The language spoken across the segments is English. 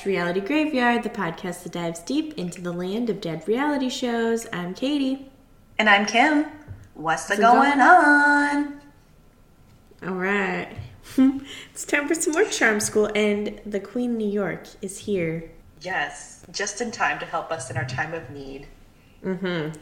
to Reality Graveyard, the podcast that dives deep into the land of dead reality shows. I'm Katie. And I'm Kim. What's the going, going on? All right. it's time for some more Charm School, and the Queen New York is here. Yes, just in time to help us in our time of need. Mm-hmm.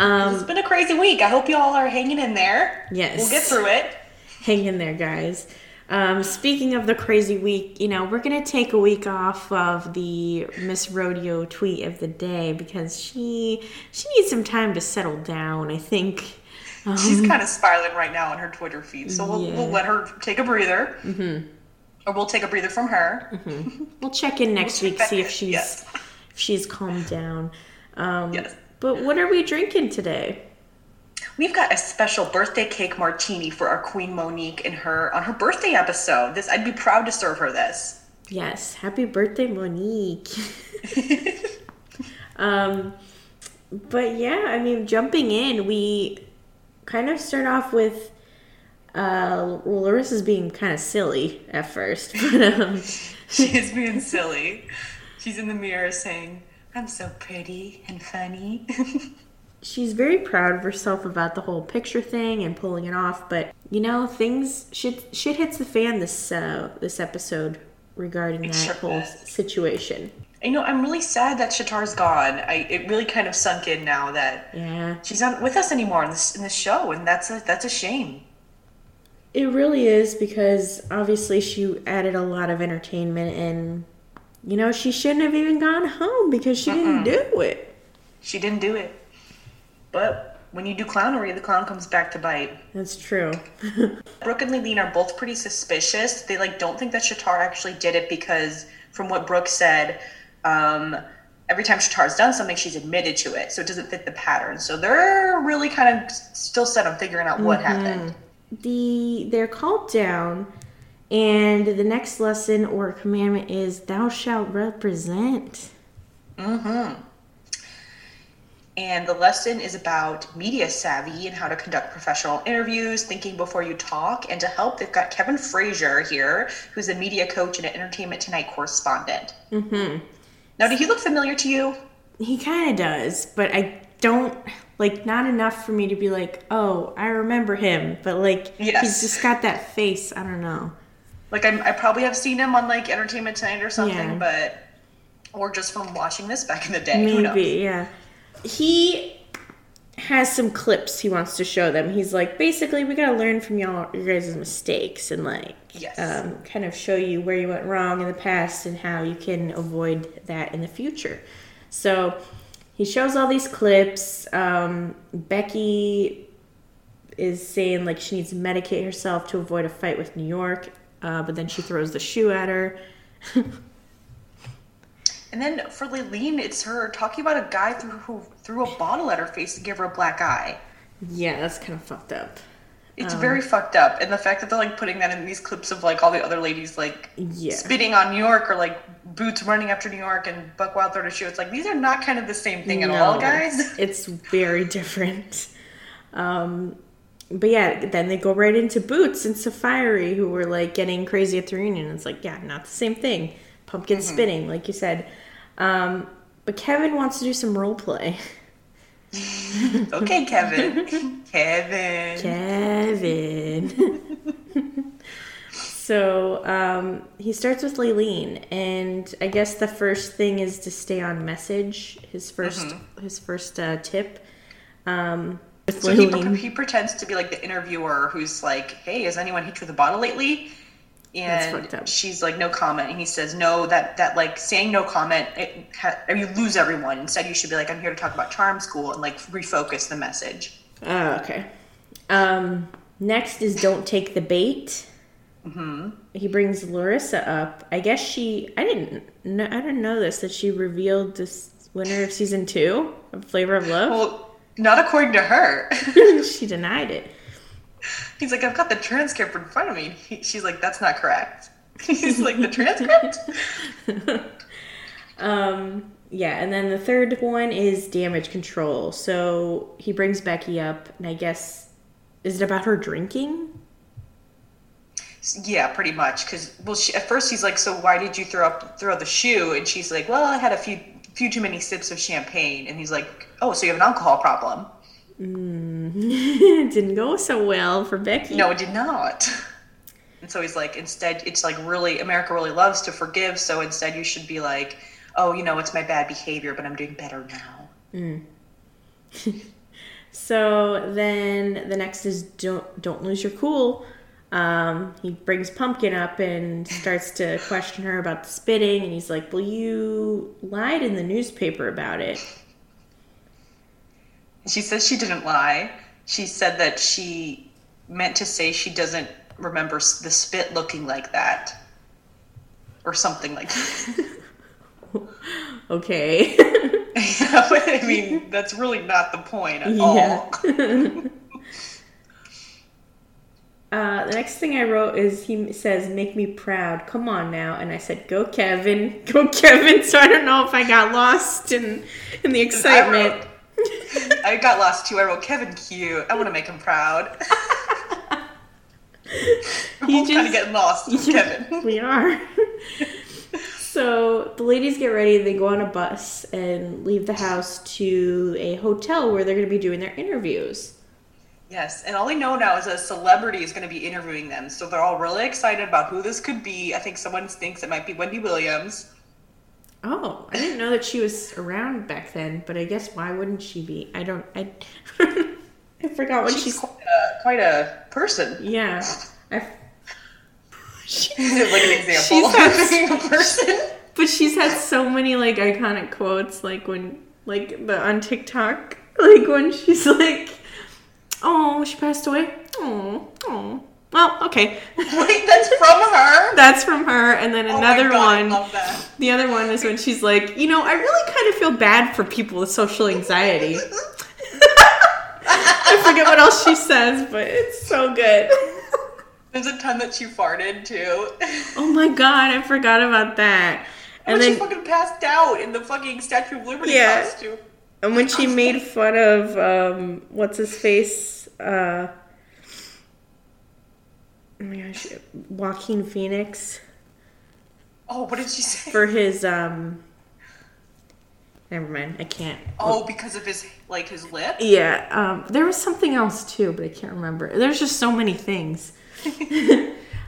Um, it's been a crazy week. I hope you all are hanging in there. Yes. We'll get through it. Hang in there, guys. Um, speaking of the crazy week, you know, we're going to take a week off of the Miss Rodeo tweet of the day because she she needs some time to settle down, I think. Um, She's kind of spiraling right now on her Twitter feed, so we'll, yeah. we'll let her take a breather. Mm-hmm. Or we'll take a breather from her. Mm-hmm. We'll check in next we'll week, see if she's yes. if she's calmed down. Um, yes. But what are we drinking today? We've got a special birthday cake martini for our Queen Monique in her on her birthday episode. This I'd be proud to serve her this. Yes, happy birthday, Monique. um, but yeah, I mean, jumping in, we kind of start off with uh, well, Larissa's being kind of silly at first, but um, she is being silly. She's in the mirror saying, "I'm so pretty and funny." She's very proud of herself about the whole picture thing and pulling it off. But you know, things shit shit hits the fan this uh, this episode regarding that sure whole is. situation. You know, I'm really sad that Shatar's gone. I it really kind of sunk in now that yeah she's not with us anymore in this in the show, and that's a that's a shame. It really is because obviously she added a lot of entertainment and you know she shouldn't have even gone home because she Mm-mm. didn't do it. She didn't do it. But when you do clownery, the clown comes back to bite. That's true. Brooke and Leilene are both pretty suspicious. They like don't think that Shatar actually did it because, from what Brooke said, um, every time Shatar's done something, she's admitted to it, so it doesn't fit the pattern. So they're really kind of still set on figuring out what mm-hmm. happened. The they're called down, and the next lesson or commandment is "Thou shalt represent." Mm-hmm. And the lesson is about media savvy and how to conduct professional interviews, thinking before you talk. And to help, they've got Kevin Frazier here, who's a media coach and an Entertainment Tonight correspondent. Mm-hmm. Now, did he look familiar to you? He kind of does, but I don't like not enough for me to be like, oh, I remember him. But like, yes. he's just got that face. I don't know. Like, I'm, i probably have seen him on like Entertainment Tonight or something, yeah. but or just from watching this back in the day. Maybe, yeah he has some clips he wants to show them. He's like, basically, we gotta learn from y'all your guys' mistakes and like, yes. um, kind of show you where you went wrong in the past and how you can avoid that in the future. So he shows all these clips. Um, Becky is saying like she needs to medicate herself to avoid a fight with New York, uh, but then she throws the shoe at her. And then for Leilene, it's her talking about a guy threw, who threw a bottle at her face to give her a black eye. Yeah, that's kind of fucked up. It's um, very fucked up, and the fact that they're like putting that in these clips of like all the other ladies like yeah. spitting on New York or like Bootz running after New York and Buck Wild throw a shoe. It's like these are not kind of the same thing no, at all, guys. It's very different. Um, but yeah, then they go right into Bootz and Saaphyri, who were like getting crazy at the reunion. It's like, yeah, not the same thing. Pumpkin mm-hmm. spinning, like you said. Um, but Kevin wants to do some role play. okay, Kevin. Kevin. Kevin. so um, he starts with Leilene, and I guess the first thing is to stay on message. His 1st mm-hmm. his first uh, tip. Um, so he, he, pretends to be like the interviewer who's like, "Hey, has anyone hit you with a bottle lately?" And she's like no comment. And he says no that that like saying no comment it ha- you lose everyone. Instead you should be like i'm here to talk about charm school and like refocus the message oh okay. Um next is don't take the bait. Mm-hmm. he brings larissa up. I guess she i didn't know i didn't know this that she revealed this winner of season two of flavor of love? Well not according to her. She denied it He's like, I've got the transcript in front of me. He, she's like, that's not correct. He's like, the transcript? um, yeah, and then the third one is damage control. So he brings Becky up, and I guess, is it about her drinking? Yeah, pretty much. Because well, she, at first he's like, "So why did you throw up throw the shoe?" And she's like, "Well, I had a few few too many sips of champagne." And he's like, "Oh, so you have an alcohol problem?" Mm. it didn't go so well for Becky. No, it did not. And so he's like, instead, it's like really America really loves to forgive. So instead, you should be like, "Oh, you know, it's my bad behavior, but I'm doing better now." Mm. so then the next is don't don't lose your cool. Um, he brings Pumpkin up and starts to question her about the spitting, and he's like, "Well, you lied in the newspaper about it." She says she didn't lie. She said that she meant to say she doesn't remember the spit looking like that, or something like that. okay. yeah, but, I mean, that's really not the point at yeah. all. Uh, the next thing I wrote is he says, "Make me proud." Come on now, and I said, "Go Kevin, go Kevin." So I don't know if I got lost in in the excitement. I, got lost too. I wrote Kevin cute. I want to make him proud. We're kind of getting lost, yeah, Kevin. We are. so the ladies get ready. They go on a bus and leave the house to a hotel where they're going to be doing their interviews. Yes, and all they know now is a celebrity is going to be interviewing them. So they're all really excited about who this could be. I think someone thinks it might be Wendy Williams. Oh, I didn't know that she was around back then, but I guess why wouldn't she be? I don't. I, I forgot what she's, she's quite, a, quite a person. Yeah, I. She's like an example of being a person. But she's had so many like iconic quotes, like when like the on TikTok, like when she's like Oh, she passed away. Oh, oh. Well, okay. Wait, that's from her. that's from her, and then another oh another God, one. The other one is when she's like, you know, I really kind of feel bad for people with social anxiety. I forget what else she says, but it's so good. There's a ton that she farted too. Oh my god, I forgot about that. And, and then she fucking passed out in the fucking Statue of Liberty yeah. costume. And when she made fun of um, what's his face, uh, oh my gosh, Joaquin Phoenix. Oh, what did she say? For his um. Never mind, I can't. Oh, because of his like his lip. Yeah, um, there was something else too, but I can't remember. There's just so many things.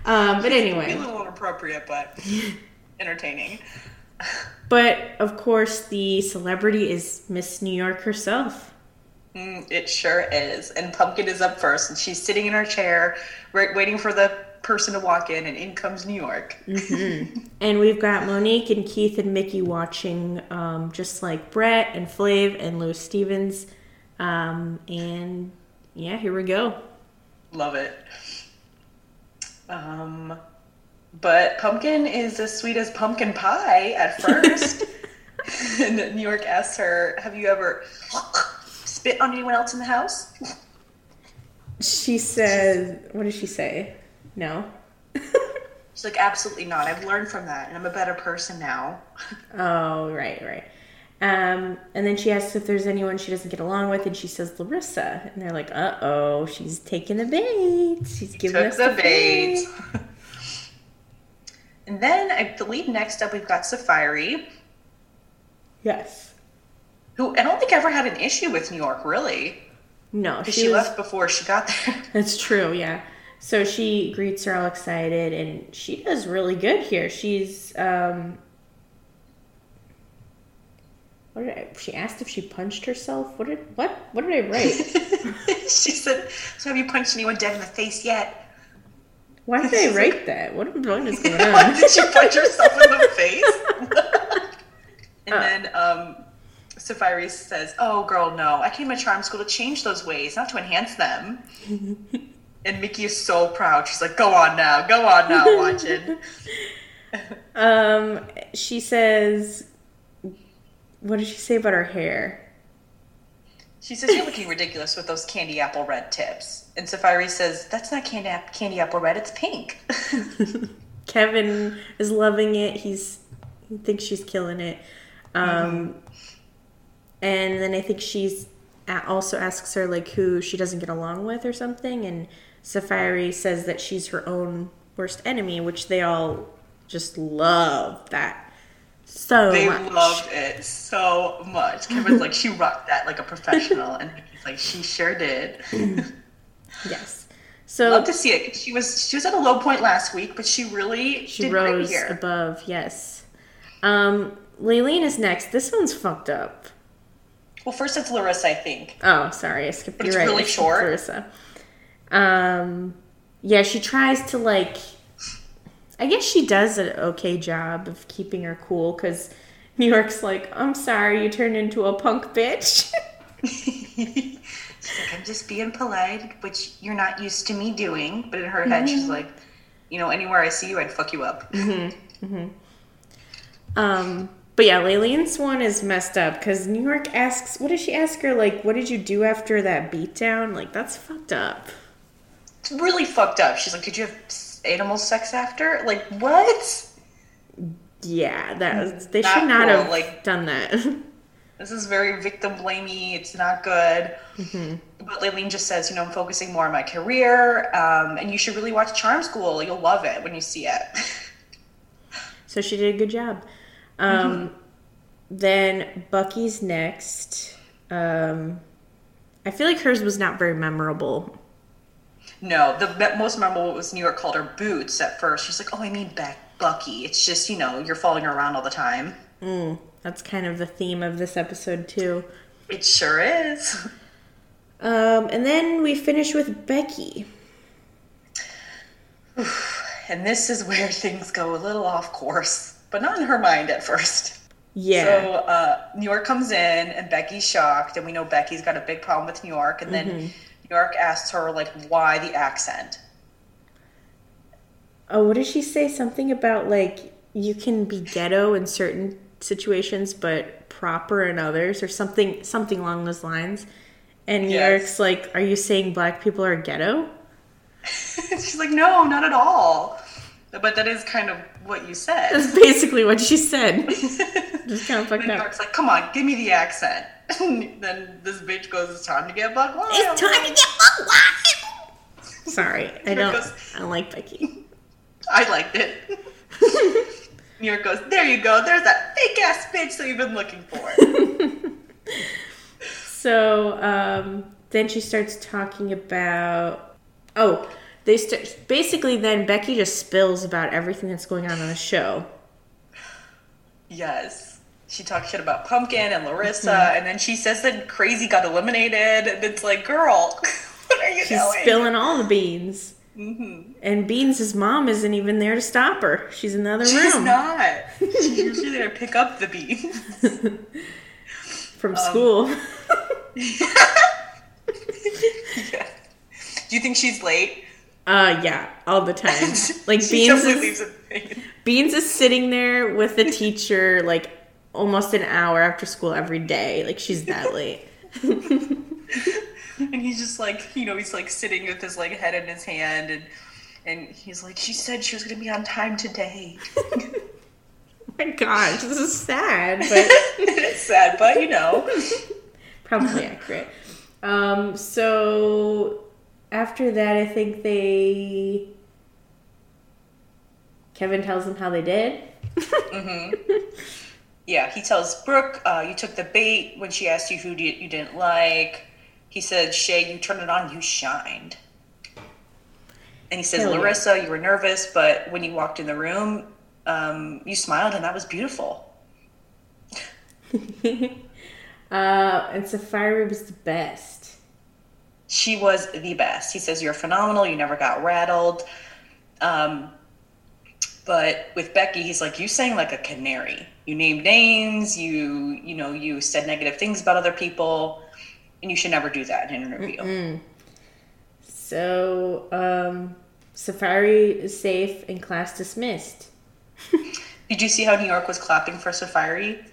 um, but anyway, a little inappropriate, but entertaining. But of course, the celebrity is Miss New York herself. Mm, it sure is. And Pumpkin is up first, and she's sitting in her chair, right, waiting for the person to walk in, and in comes New York. Mm-hmm. and we've got Monique and Keith and Mickey watching, um, just like Brett and Flav and Louis Stevens. Um, and yeah, here we go. Love it. Um, but pumpkin is as sweet as pumpkin pie at first. and New York asks her, Have you ever spit on anyone else in the house? She says, What did she say? No. She's like, Absolutely not. I've learned from that and I'm a better person now. oh, right, right. Um, and then she asks if there's anyone she doesn't get along with, and she says Larissa. And they're like, "Uh oh, she's taking the bait. She's giving us the, the bait." bait. And then I believe next up we've got Saaphyri. Yes. Who I don't think ever had an issue with New York, really. No, she, she was, left before she got there. That's true, yeah. So she greets her all excited, and she does really good here. She's um, what did I, she asked if she punched herself? What did what what did I write? she said, "So have you punched anyone dead in the face yet?" Why did I write like, that? What is going on? Why did you punch yourself in the face? and uh, then um, Saaphyri says, "Oh, girl, no! I came to charm school to change those ways, not to enhance them." and Mickey is so proud. She's like, "Go on now, go on now, watch it." um, she says, "What did she say about her hair?" She says, You're looking ridiculous with those candy apple red tips. And Saaphyri says, That's not candy, candy apple red, it's pink. Kevin is loving it. He's he thinks she's killing it. Um, mm-hmm. And then I think she's also asks her like who she doesn't get along with or something. And Saaphyri says that she's her own worst enemy, which they all just love that so they much. loved it so much. Kevin's like, she rocked that like a professional, and he's like, she sure did. yes. So love to see it. She was she was at a low point last week, but she really she rose above. Yes. Um, Leilene is next. This one's fucked up. Well, first it's Larissa, I think. Oh, sorry, I skipped. But it's right. really short. Larissa. Um, yeah, she tries to like I guess she does an okay job of keeping her cool because New York's like, I'm sorry, you turned into a punk bitch. she's like, I'm just being polite, which you're not used to me doing. But in her head, mm-hmm. she's like, you know, anywhere I see you, I'd fuck you up. Mm-hmm. Mm-hmm. Um, but yeah, Leilene's one is messed up because New York asks, what does she ask her? Like, what did you do after that beatdown? Like, that's fucked up. It's really fucked up. She's like, did you have animal sex after? Like what? Yeah, that was, they not should not cool. have like done that. this is very victim blamey. It's not good. Mm-hmm. But Leilene just says, you know, I'm focusing more on my career, um, and you should really watch Charm School. You'll love it when you see it. so she did a good job. Um, mm-hmm. Then Bucky's next. Um, I feel like hers was not very memorable. No, the most memorable was New York called her Bootz at first. She's like, oh, I mean Beck, Bucky. It's just, you know, you're following her around all the time. Mm, that's kind of the theme of this episode, too. It sure is. Um, and then we finish with Becky. and this is where things go a little off course, but not in her mind at first. Yeah. So uh, New York comes in, and Becky's shocked, and we know Becky's got a big problem with New York, and then. Mm-hmm New York asks her like why the accent. Oh, what did she say? Something about like you can be ghetto in certain situations, but proper in others, or something something along those lines. And New yes. York's like, "Are you saying black people are ghetto?" She's like, "No, not at all." But that is kind of what you said. That's basically what she said. Just kind of fucked up. York's like, "Come on, give me the accent." then this bitch goes, "It's time to get buck wild." It's time to get buck wild. Sorry, I don't. Goes, I don't like Becky. I liked it. New York goes, "There you go. There's that fake ass bitch that you've been looking for." so um, then she starts talking about. Oh, they start basically. Then Becky just spills about everything that's going on on the show. Yes she talks shit about Pumpkin and Larissa, mm-hmm. and then she says that Crazy got eliminated, and it's like, girl, what are you She's doing? spilling all the beans. Mm-hmm. And Beans' mom isn't even there to stop her. She's in the other She's room. She's not. She's usually there to pick up the beans. From um, school. yeah. Do you think she's late? Uh, yeah, all the time. Like Beans is, Beans is sitting there with the teacher, like almost an hour after school every day. Like she's that late. and he's just like, you know, he's like sitting with his like head in his hand and and he's like, she said she was gonna be on time today. oh my gosh, this is sad, but it's sad, but you know. Probably accurate. Um, so after that I think they Kevin tells them how they did. mm-hmm yeah, he tells Brooke, uh, you took the bait when she asked you who you didn't like. He said, Shay, you turned it on, you shined. And he says, Hell Larissa, yeah. you were nervous, but when you walked in the room, um, you smiled, and that was beautiful. uh, and Saaphyri was the best. She was the best. He says, You're phenomenal. You never got rattled. Um, but with Becky, he's like, You sang like a canary you named names, you you know, you said negative things about other people, and you should never do that in an interview. Mm-mm. So, um, Saaphyri is safe and class dismissed. Did you see how New York was clapping for Saaphyri?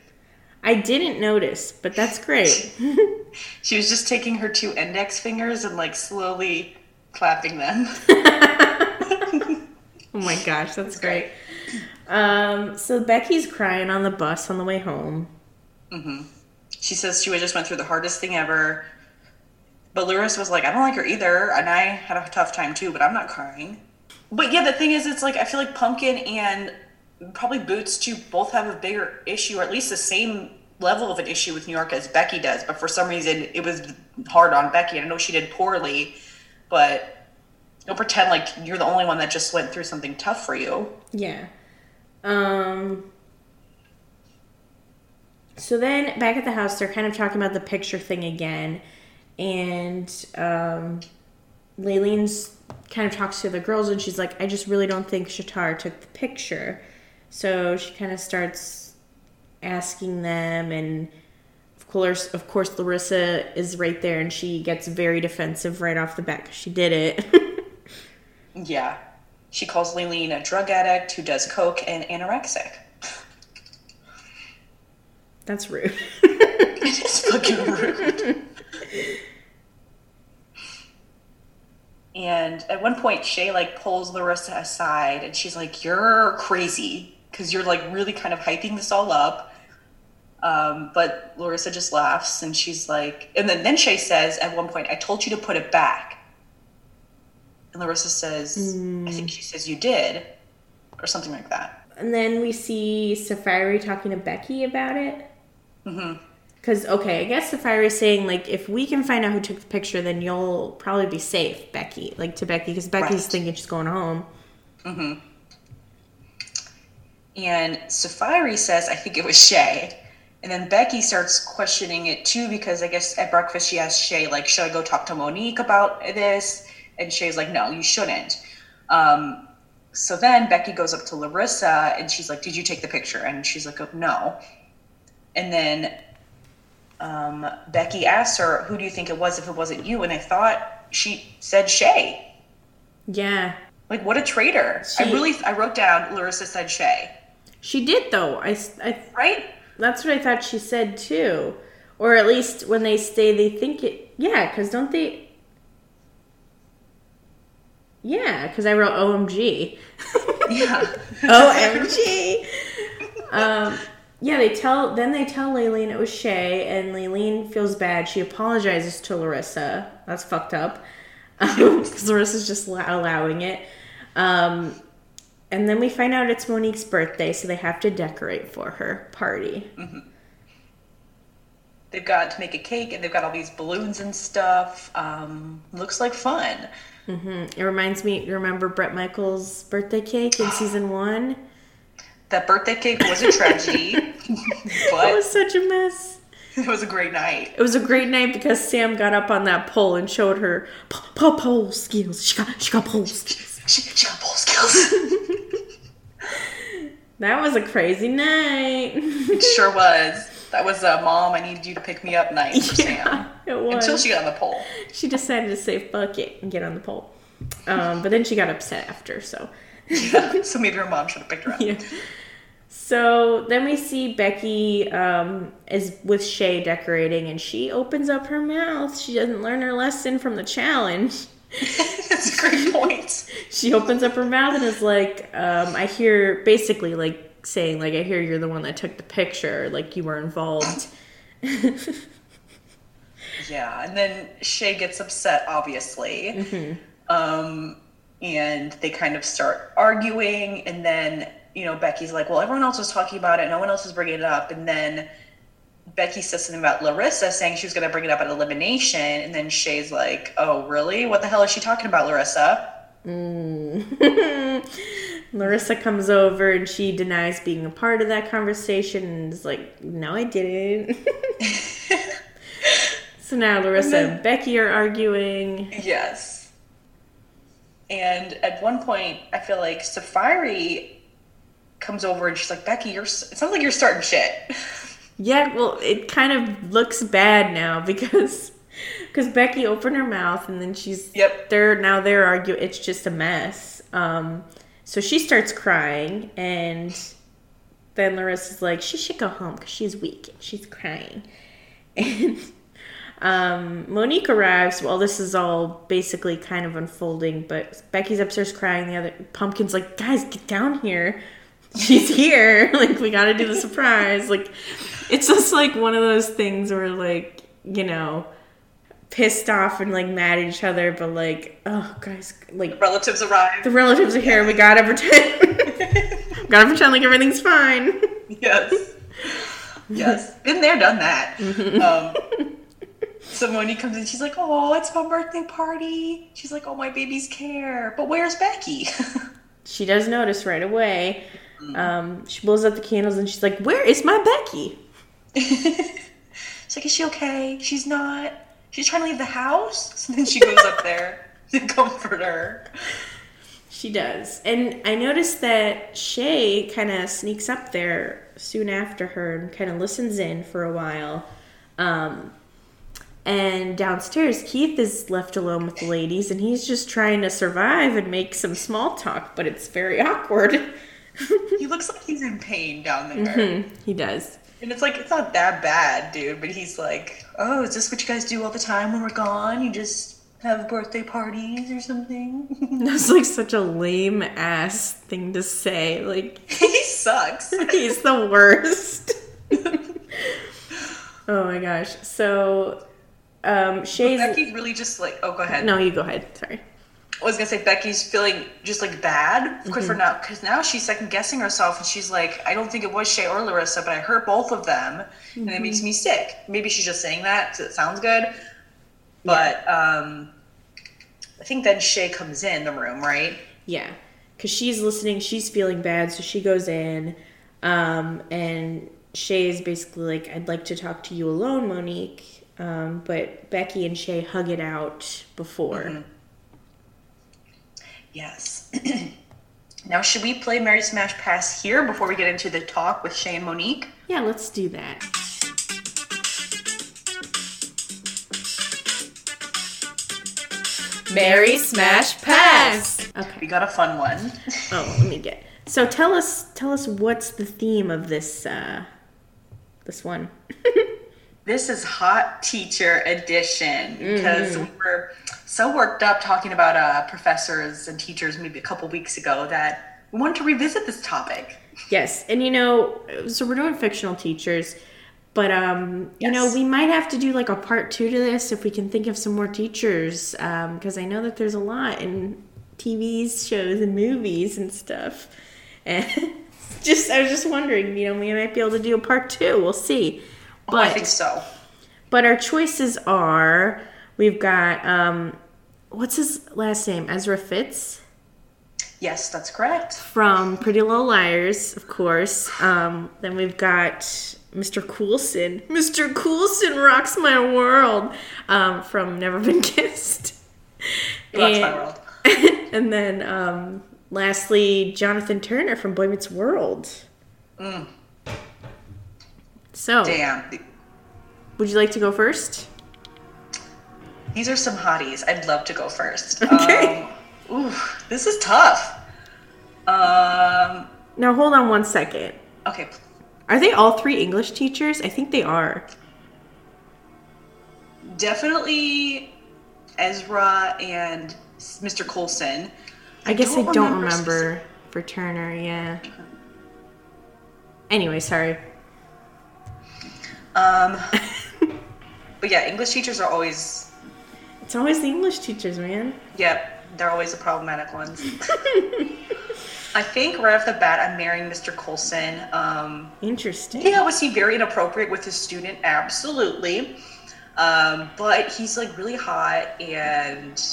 I didn't notice, but that's great. she was just taking her two index fingers and like slowly clapping them. oh my gosh, that's great. great. Um, so Becky's crying on the bus on the way home. Mm-hmm. She says she just went through the hardest thing ever. But Lewis was like, I don't like her either, and I had a tough time too, but I'm not crying. But yeah, the thing is, it's like I feel like Pumpkin and probably Bootz too both have a bigger issue, or at least the same level of an issue with New York as Becky does. But for some reason, it was hard on Becky. I know she did poorly, but don't pretend like you're the only one that just went through something tough for you. Yeah. Um. So then back at the house, they're kind of talking about the picture thing again, and um, kind of talks to the girls, and she's like, "I just really don't think Shatar took the picture." So she kind of starts asking them, and of course, of course, Larissa is right there, and she gets very defensive right off the bat because she did it. yeah, she calls Leilene a drug addict who does coke and anorexic. That's rude. it is fucking rude. And at one point, Shay like pulls Larissa aside, and she's like, "You're crazy because you're like really kind of hyping this all up." Um, but Larissa just laughs, and she's like, and then then Shay says at one point, "I told you to put it back." And Larissa says, mm. "I think she says you did," or something like that. And then we see Saaphyri talking to Becky about it. Mm-hmm. Because, okay, I guess Saaphyri is saying, like, if we can find out who took the picture, then you'll probably be safe, Becky. Like, to Becky, because Becky's right. thinking she's going home. Mm-hmm. And Saaphyri says, I think it was Shay. And then Becky starts questioning it too, because I guess at breakfast she asked Shay, like, should I go talk to Monique about this? And Shay's like, no, you shouldn't. Um, so then Becky goes up to Larissa and she's like, did you take the picture? And she's like, oh, no. And then um, Becky asks her, "Who do you think it was if it wasn't you?" And I thought she said Shay. Yeah. Like what a traitor! She, I really I wrote down Larissa said Shay. She did though. I, I right. That's what I thought she said too, or at least when they say they think it. Yeah, because don't they? Yeah, because I wrote OMG. Yeah. OMG. um, yeah, they tell then they tell Leilene it was Shay, and Leilene feels bad. She apologizes to Larissa. That's fucked up because Larissa's just allowing it. Um, and then we find out it's Monique's birthday, so they have to decorate for her party. Mm-hmm. They've got to make a cake, and they've got all these balloons and stuff. Um, looks like fun. Mm-hmm. It reminds me. Remember Bret Michaels' birthday cake in season one? That birthday cake was a tragedy. but it was such a mess. It was a great night. It was a great night because Sam got up on that pole and showed her pole, skills. She got she got pole skills. She, she got pole skills. that was a crazy night. it sure was. That was a mom. I needed you to pick me up night for yeah, Sam. It was until she got on the pole. She decided to save bucket and get on the pole, um, but then she got upset after. So. yeah, so maybe her mom should have picked her up. Yeah. So then we see Becky um, is with Shay decorating, and she opens up her mouth. She doesn't learn her lesson from the challenge. That's a great point. she opens up her mouth and is like, um, "I hear," basically like saying, "Like I hear you're the one that took the picture. Like you were involved." yeah, and then Shay gets upset, obviously. Mm-hmm. Um, and they kind of start arguing, and then you know, Becky's like, well, everyone else was talking about it. No one else is bringing it up. And then Becky says something about Larissa saying she was going to bring it up at elimination. And then Shay's like, oh, really? What the hell is she talking about, Larissa? Mm. Larissa comes over and she denies being a part of that conversation and is like, no, I didn't. so now Larissa and, then, and Becky are arguing. Yes. And at one point, I feel like Saaphyri comes over and she's like, Becky, you're. It sounds like you're starting shit. Yeah, well, it kind of looks bad now because because Becky opened her mouth and then she's yep. They're now they're arguing. It's just a mess. Um, so she starts crying and then Larissa's like, she should go home because she's weak and she's crying. And um, Monique arrives while this is all basically kind of unfolding, but Becky's upstairs crying. The other Pumpkin's like, guys, get down here she's here. like we got to do the surprise. Like it's just like one of those things where like you know pissed off and like mad at each other, but like, oh guys, like relatives arrive. The relatives are here. We gotta pretend. gotta pretend like everything's fine. Yes. Yes. Been there, done that. Mm-hmm. Um, so Monique comes in. She's like, "Oh, it's my birthday party." She's like, "Oh, my babies care." But where's Becky? she does notice right away. Mm-hmm. Um, she blows out the candles and she's like, "Where is my Becky?" she's like, "Is she okay?" She's not she's trying to leave the house. So then she goes up there to comfort her. She does. And I noticed that Shay kind of sneaks up there soon after her and kind of listens in for a while. Um, and downstairs, Keith is left alone with the ladies, and he's just trying to survive and make some small talk, but it's very awkward. he looks like he's in pain down there. Mm-hmm. He does. And it's like, it's not that bad, dude, but he's like, oh, is this what you guys do all the time when we're gone? You just have birthday parties or something? That's like such a lame ass thing to say. Like, he sucks. he's the worst. oh my gosh. So, um, Shay's. Becky's really just like, oh, go ahead. No, you go ahead. Sorry. I was gonna say Becky's feeling just like bad mm-hmm. for now because now she's second guessing herself and she's like, I don't think it was Shay or Larissa, but I hurt both of them mm-hmm. and it makes mm-hmm. me sick. Maybe she's just saying that because it sounds good, but yeah. um, I think then Shay comes in the room, right? Yeah, because she's listening, she's feeling bad, so she goes in, um, and Shay is basically like, I'd like to talk to you alone, Monique. Um, but Becky and Shay hug it out before. Mm-hmm Yes. now, should we play Marry Smash Pass here before we get into the talk with Shay and Monique? Yeah, let's do that. Marry Smash Pass. Okay. We got a fun one. oh, let me get. So tell us tell us what's the theme of this uh this one. this is hot teacher edition because mm-hmm. we were so worked up talking about uh, professors and teachers maybe a couple weeks ago that we wanted to revisit this topic. Yes, and you know, so we're doing fictional teachers, but um, yes. you know, we might have to do like a part two to this if we can think of some more teachers, because um, I know that there's a lot in TVs, shows, and movies and stuff, and just I was just wondering, you know, we might be able to do a part two. We'll see. But, oh, I think so. But our choices are We've got um, what's his last name? Ezra Fitz. Yes, that's correct. From Pretty Little Liars, of course. Um, then we've got Mr. Coulson. Mr. Coulson rocks my world um, from Never Been Kissed. Rocks and, my world. and then um, lastly, Jonathan Turner from Boy Meets World. Mm. So, damn. Would you like to go first? These are some hotties. I'd love to go first. Okay. Um, ooh, this is tough. Um, now hold on one second. Okay. Are they all three English teachers? I think they are. Definitely Ezra and Mr. Coulson. I, I guess don't I don't remember, remember for Turner, yeah. Anyway, sorry. Um, but yeah, English teachers are always it's always the English teachers, man. Yep, they're always the problematic ones. I think right off the bat, I'm marrying Mr. Coulson. Um, Interesting. Yeah, was he very inappropriate with his student? Absolutely. Um, but he's like really hot and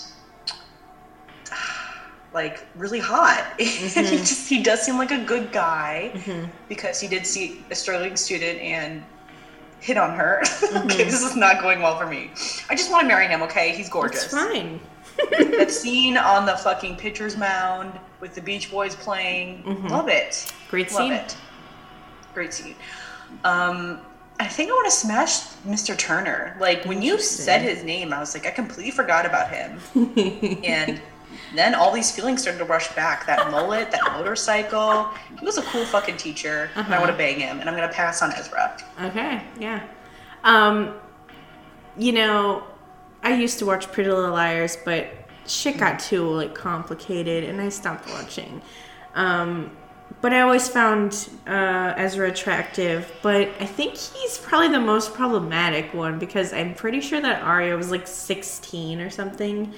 like really hot. Mm-hmm. he just he does seem like a good guy mm-hmm. because he did see a struggling student and hit on her. Mm-hmm. okay, this is not going well for me. I just want to marry him, okay? He's gorgeous. It's fine. that scene on the fucking pitcher's mound with the Beach Boys playing. Mm-hmm. Love it. Great Love scene. It. Great scene. Um, I think I want to smash Mr. Turner. Like when you said his name, I was like, I completely forgot about him. and then all these feelings started to rush back. That mullet, that motorcycle. He was a cool fucking teacher. Uh-huh. And I want to bang him. And I'm going to pass on Ezra. Okay, yeah. Um, you know, I used to watch Pretty Little Liars, but shit got too like complicated, and I stopped watching. Um, but I always found uh, Ezra attractive. But I think he's probably the most problematic one because I'm pretty sure that Aria was like 16 or something.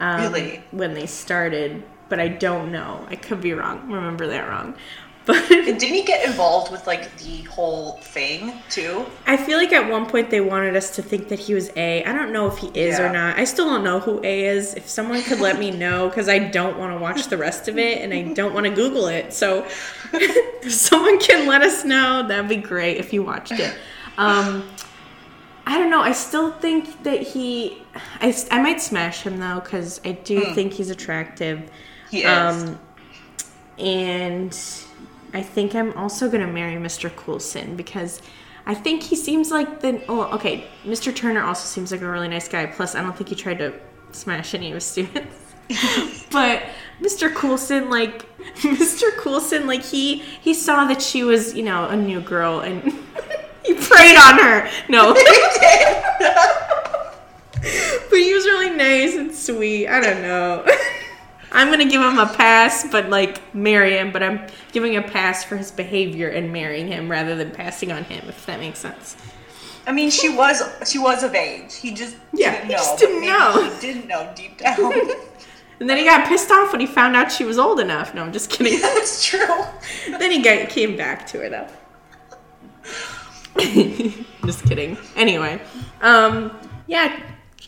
Um, really? When they started, but I don't know. I could be wrong. Remember that wrong. But didn't he get involved with like the whole thing too? I feel like at one point they wanted us to think that he was A. I don't know if he is yeah. or not. I still don't know who A is. If someone could let me know, because I don't want to watch the rest of it and I don't want to Google it. So if someone can let us know, that'd be great if you watched it. Um, I don't know. I still think that he. I, I might smash him though, because I do mm. think he's attractive. He is. Um, and I think I'm also gonna marry Mr. Coulson because I think he seems like the. Oh, okay. Mr. Turner also seems like a really nice guy. Plus, I don't think he tried to smash any of his students. but Mr. Coulson, like Mr. Coulson, like he he saw that she was, you know, a new girl, and he preyed on her. No. but he was really nice and sweet. I don't know. I'm gonna give him a pass, but like marry him. But I'm giving a pass for his behavior and marrying him rather than passing on him. If that makes sense. I mean, she was she was of age. He just yeah, didn't he know. Just didn't know. He didn't know deep down. and then he got pissed off when he found out she was old enough. No, I'm just kidding. That's true. then he got, came back to her though. just kidding. Anyway, um, yeah,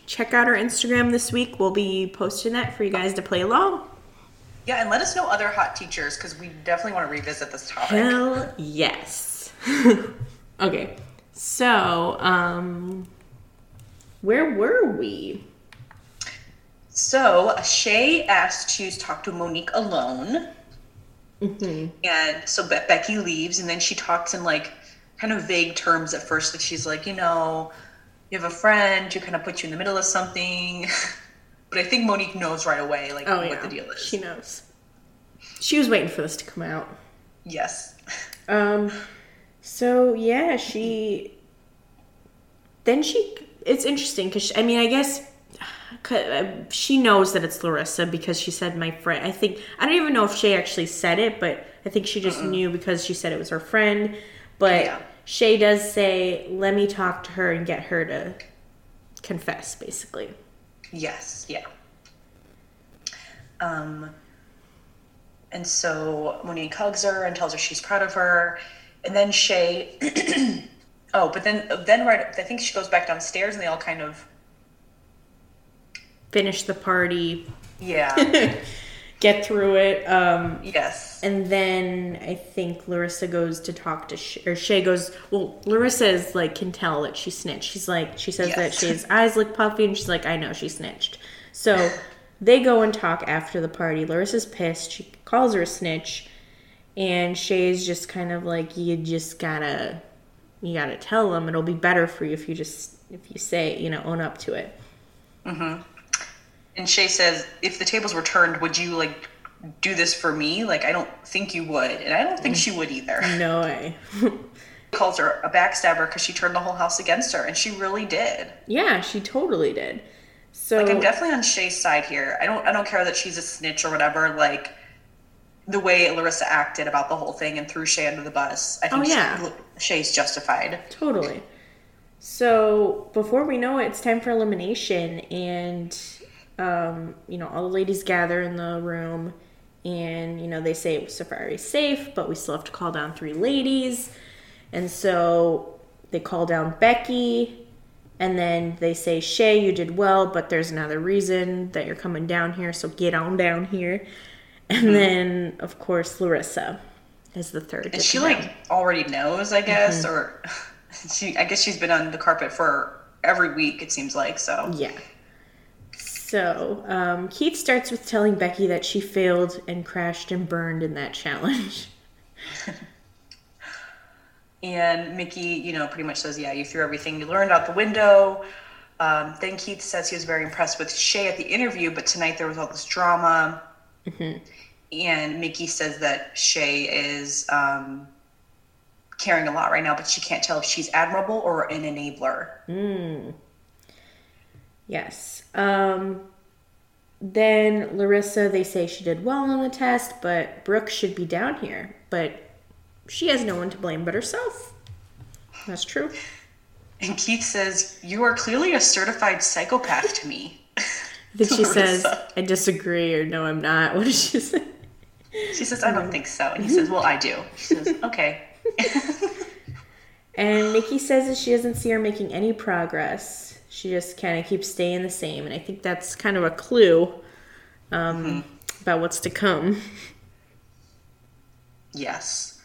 check out our Instagram this week. We'll be posting that for you guys to play along. Yeah, and let us know other hot teachers because we definitely want to revisit this topic. Hell yes. okay, so um, where were we? So Shay asked to talk to Monique alone. Mm-hmm. And so Be- Becky leaves, and then she talks in like kind of vague terms at first. That she's like, you know, you have a friend who kind of puts you in the middle of something. but I think Monique knows right away, like, oh, what yeah. the deal is. She knows. She was waiting for this to come out. Yes. Um. So yeah, she. Then she. It's interesting because I mean, I guess uh, she knows that it's Larissa because she said my friend. I think I don't even know if she actually said it, but I think she just Mm-mm. knew because she said it was her friend. But yeah. Shay does say, let me talk to her and get her to confess, basically. Yes, yeah. Um, and so Monique hugs her and tells her she's proud of her. And then Shay, oh, but then, then right, I think she goes back downstairs and they all kind of finish the party. Yeah. get through it. Um, yes. And then I think Larissa goes to talk to or Shay goes. Well, Larissa is like can tell that she snitched. She's like she says yes. that Shay's eyes look puffy, and she's like, I know she snitched. So they go and talk after the party. Larissa's pissed. She calls her a snitch, and Shay's just kind of like, you just gotta, you gotta tell them. It'll be better for you if you just if you say, you know, own up to it. Mm-hmm. And Shay says, if the tables were turned, would you like do this for me? Like, I don't think you would. And I don't think she would either. No way. calls her a backstabber because she turned the whole house against her. And she really did. Yeah, she totally did. So like I'm definitely on Shay's side here. I don't I don't care that she's a snitch or whatever. Like the way Larissa acted about the whole thing and threw Shay under the bus. I think oh, yeah. Shay's justified. Totally. So before we know it, it's time for elimination, and um, you know, all the ladies gather in the room and, you know, they say Saaphyri's safe, but we still have to call down three ladies. And so they call down Becky and then they say, Shay, you did well, but there's another reason that you're coming down here, so get on down here. And mm-hmm. then, of course, Larissa is the third. And she, like, already knows, I guess, mm-hmm. or she, I guess she's been on the carpet for every week, it seems like, so. Yeah. So, um, Keith starts with telling Becky that she failed and crashed and burned in that challenge. and Mickey, you know, pretty much says, Yeah, you threw everything you learned out the window. Um, then Keith says he was very impressed with Shay at the interview, but tonight there was all this drama. Mm-hmm. And Mickey says that Shay is um, caring a lot right now, but she can't tell if she's admirable or an enabler. Mm. Yes. Um, then Larissa, they say she did well on the test, but Brooke should be down here. But she has no one to blame but herself. That's true. And Keith says, You are clearly a certified psychopath to me. Then she says, I disagree, or no, I'm not. What did she say? She says, I don't think so. And he says, Well, I do. She says, Okay. and Nikki says that she doesn't see her making any progress. She just kind of keeps staying the same. And I think that's kind of a clue um, mm-hmm. about what's to come. Yes.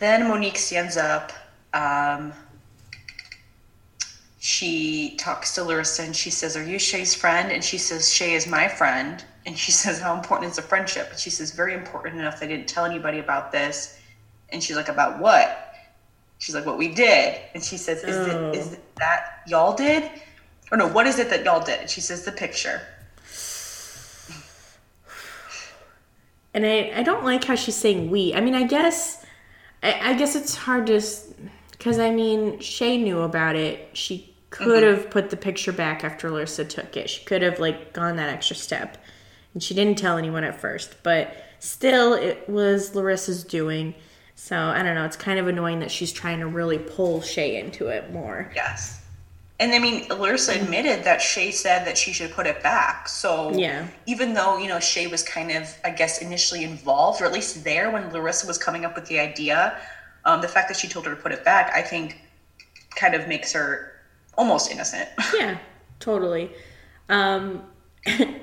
Then Monique stands up. Um, she talks to Larissa and she says, Are you Shay's friend? And she says, Shay is my friend. And she says, How important is a friendship? And she says, Very important enough. I didn't tell anybody about this. And she's like, About what? She's like, What we did. And she says, Is, oh. it, is it that y'all did? Or no, what is it that y'all did? And she says, The picture. And I, I don't like how she's saying we. I mean, I guess I, I guess it's hard to because I mean Shay knew about it. She could mm-hmm. have put the picture back after Larissa took it. She could have like gone that extra step. And she didn't tell anyone at first, but still it was Larissa's doing. So I don't know, it's kind of annoying that she's trying to really pull Shay into it more. Yes. And I mean, Larissa admitted that Shay said that she should put it back. So yeah, even though you know Shay was kind of, I guess, initially involved, or at least there when Larissa was coming up with the idea, um, the fact that she told her to put it back, I think, kind of makes her almost innocent. yeah, totally. Um, and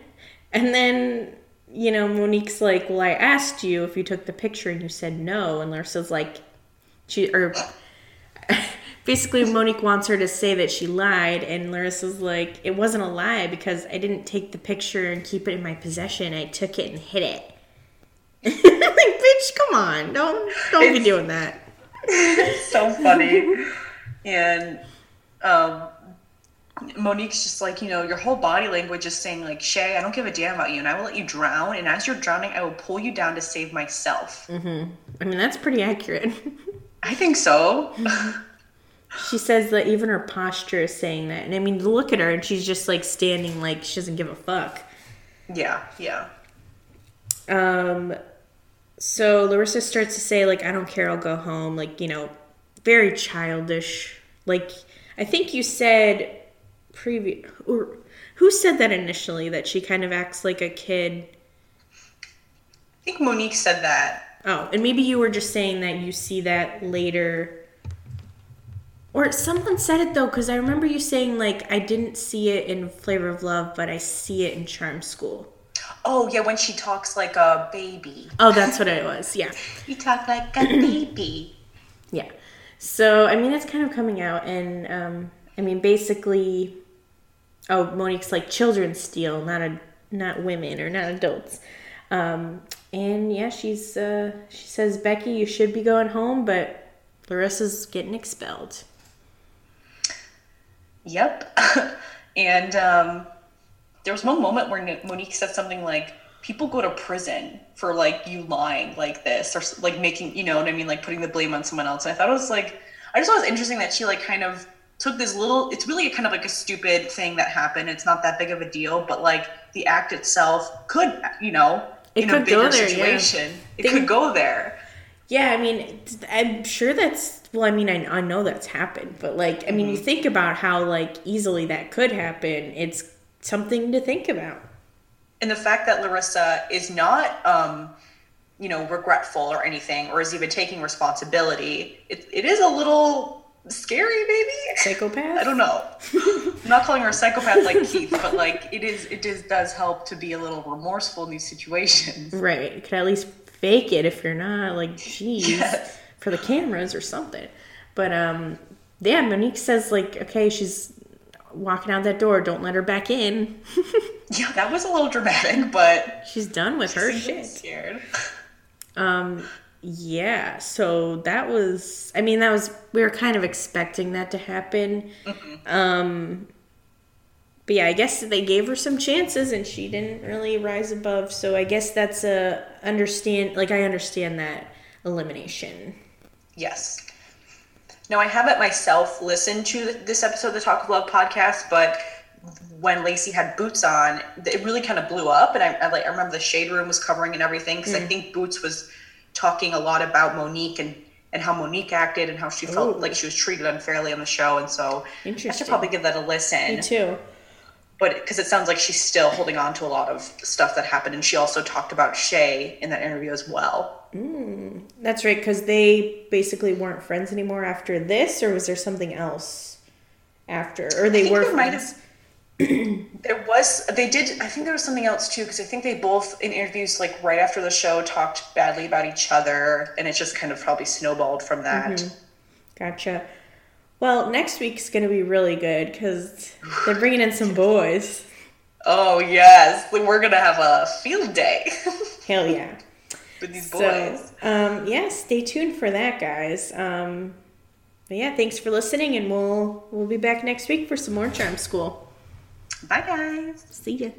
then, you know, Monique's like, Well, I asked you if you took the picture and you said no. And Larissa's like, She, or basically, Monique wants her to say that she lied. And Larissa's like, It wasn't a lie because I didn't take the picture and keep it in my possession. I took it and hid it. like, bitch, come on. Don't, don't it's, be doing that. so funny. and um, Monique's just like, you know, your whole body language is saying, like, Shay, I don't give a damn about you, and I will let you drown. And as you're drowning, I will pull you down to save myself. Mm-hmm. I mean, that's pretty accurate. I think so. she says that even her posture is saying that. And I mean, look at her, and she's just like standing like she doesn't give a fuck. Yeah, yeah. Um, so Larissa starts to say, like, I don't care, I'll go home. Like, you know, very childish. Like, I think you said previous or who said that initially that she kind of acts like a kid? I think Monique said that. Oh, and maybe you were just saying that you see that later. Or someone said it though, because I remember you saying like I didn't see it in Flavor of Love, but I see it in Charm School. Oh yeah, when she talks like a baby. Oh, that's what it was. Yeah. you talk like a baby. Yeah. So I mean, it's kind of coming out, and um, I mean, basically, oh, Monique's like children steal, not a not women or not adults. Um, and yeah, she's uh, she says, Becky, you should be going home, but Larissa's getting expelled. Yep. and um, there was one moment where Monique said something like, people go to prison for like you lying like this or like making you know what i mean like putting the blame on someone else and i thought it was like i just thought it was interesting that she like kind of took this little it's really kind of like a stupid thing that happened it's not that big of a deal but like the act itself could you know it in a bigger there, situation yeah. it they, could go there yeah i mean i'm sure that's well i mean i, I know that's happened but like i mean mm-hmm. you think about how like easily that could happen it's something to think about and the fact that Larissa is not, um, you know, regretful or anything, or is even taking responsibility, it, it is a little scary, maybe. Psychopath. I don't know. I'm not calling her a psychopath like Keith, but like it is. It is does help to be a little remorseful in these situations. Right. You could at least fake it if you're not like, geez, yes. for the cameras or something. But um, yeah, Monique says like, okay, she's walking out that door. Don't let her back in. Yeah, that was a little dramatic, but she's done with her shit. Scared. Um, yeah. So that was. I mean, that was. We were kind of expecting that to happen. Mm-hmm. Um, but yeah, I guess they gave her some chances, and she didn't really rise above. So I guess that's a understand. Like I understand that elimination. Yes. Now I haven't myself listened to this episode of the Talk of Love podcast, but when Lacey had Bootz on, it really kind of blew up. And I, I like I remember the shade room was covering and everything because mm. I think Bootz was talking a lot about Monique and and how Monique acted and how she felt Ooh. like she was treated unfairly on the show. And so I should probably give that a listen. Me too. But because it sounds like she's still holding on to a lot of stuff that happened, and she also talked about Shay in that interview as well. Mm, that's right, because they basically weren't friends anymore after this, or was there something else after, or they were friends? There was they did i think there was something else too because i think they both in interviews like right after the show talked badly about each other and it just kind of probably snowballed from that. Mm-hmm. gotcha. Well next week's gonna be really good because they're bringing in some boys. Oh yes. We're gonna have a field day. Hell yeah. With these boys. so, um yeah stay tuned for that guys. Um but yeah thanks for listening and we'll we'll be back next week for some more charm school Bye, guys. See ya.